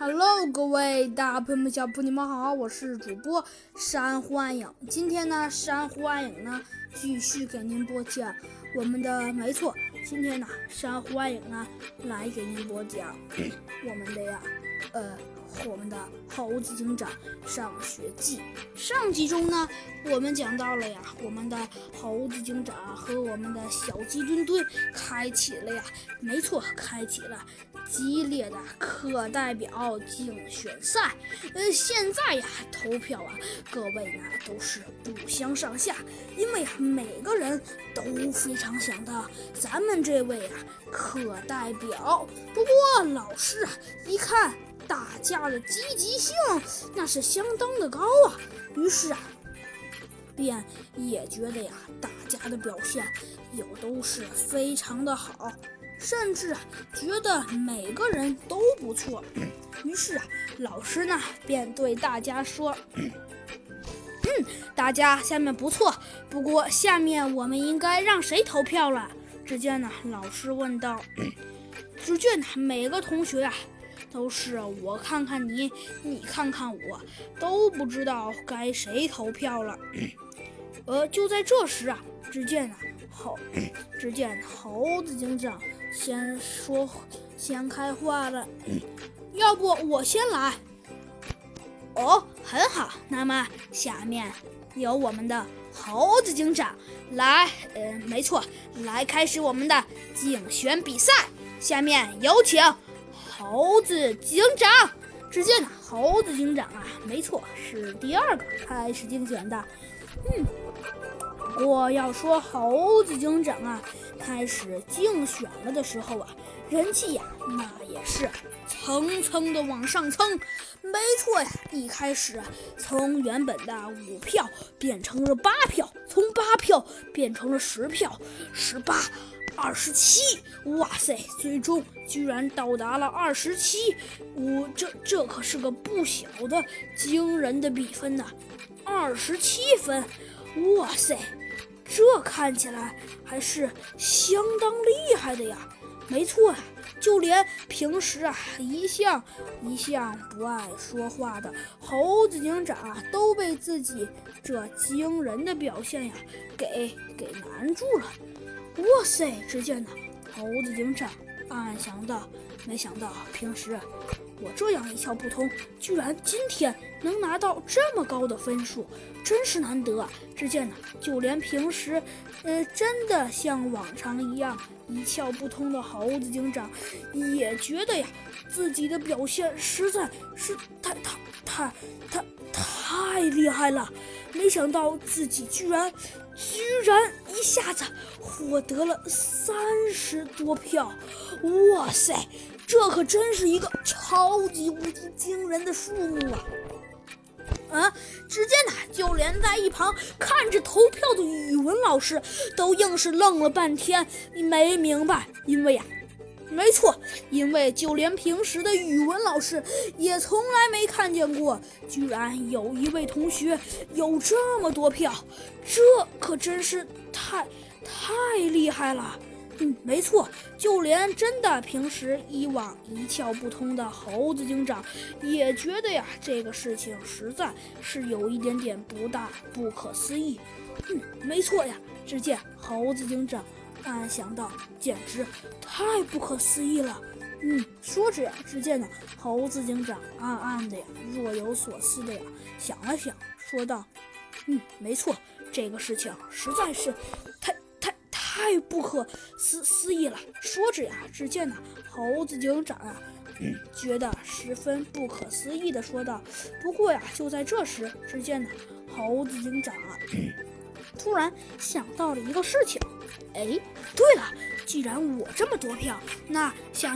Hello，各位大朋友们、小朋友们好，我是主播珊瑚暗影。今天呢，珊瑚暗影呢继续给您播讲我们的，没错，今天呢，珊瑚暗影呢来给您播讲 我们的呀，呃。我们的猴子警长上学记上集中呢，我们讲到了呀，我们的猴子警长和我们的小鸡墩墩开启了呀，没错，开启了激烈的课代表竞选赛。呃，现在呀，投票啊，各位呢都是不相上下，因为啊，每个人都非常想当咱们这位啊课代表。不过老师啊，一看。大家的积极性那是相当的高啊，于是啊，便也觉得呀，大家的表现有都是非常的好，甚至，觉得每个人都不错。于是啊，老师呢便对大家说：“嗯，大家下面不错，不过下面我们应该让谁投票了？”只见呢，老师问道：“只见呢每个同学啊。”都是我看看你，你看看我，都不知道该谁投票了。呃，就在这时啊，只见啊猴，只见猴子警长先说，先开话了。要不我先来？哦，很好。那么下面由我们的猴子警长来，呃，没错，来开始我们的竞选比赛。下面有请。猴子警长，只见呢，猴子警长啊，没错，是第二个开始竞选的。嗯，不过要说猴子警长啊，开始竞选了的时候啊，人气呀，那也是蹭蹭的往上蹭。没错呀，一开始啊从原本的五票变成了八票，从八票变成了十票，十八。二十七，哇塞！最终居然到达了二十七，我这这可是个不小的惊人的比分呐，二十七分，哇塞！这看起来还是相当厉害的呀。没错呀，就连平时啊一向一向不爱说话的猴子警长啊，都被自己这惊人的表现呀给给难住了。哇塞！只见呢，猴子警长暗暗想到：没想到平时我这样一窍不通，居然今天能拿到这么高的分数，真是难得。只见呢，就连平时，呃，真的像往常一样一窍不通的猴子警长，也觉得呀，自己的表现实在是太、太、太、太、太厉害了。没想到自己居然，居然一下子获得了三十多票！哇塞，这可真是一个超级无敌惊人的数目啊！啊，只见呢，就连在一旁看着投票的语文老师都硬是愣了半天，没明白，因为呀。没错，因为就连平时的语文老师也从来没看见过，居然有一位同学有这么多票，这可真是太太厉害了。嗯，没错，就连真的平时以往一窍不通的猴子警长也觉得呀，这个事情实在是有一点点不大不可思议。嗯，没错呀，只见猴子警长。暗想到，简直太不可思议了。嗯，说着呀，只见呢，猴子警长暗暗的呀，若有所思的呀，想了想，说道：“嗯，没错，这个事情实在是太太太不可思思议了。”说着呀，只见呢，猴子警长啊，觉得十分不可思议的说道：“不过呀，就在这时，只见呢，猴子警长啊，突然想到了一个事情。”哎，对了，既然我这么多票，那想。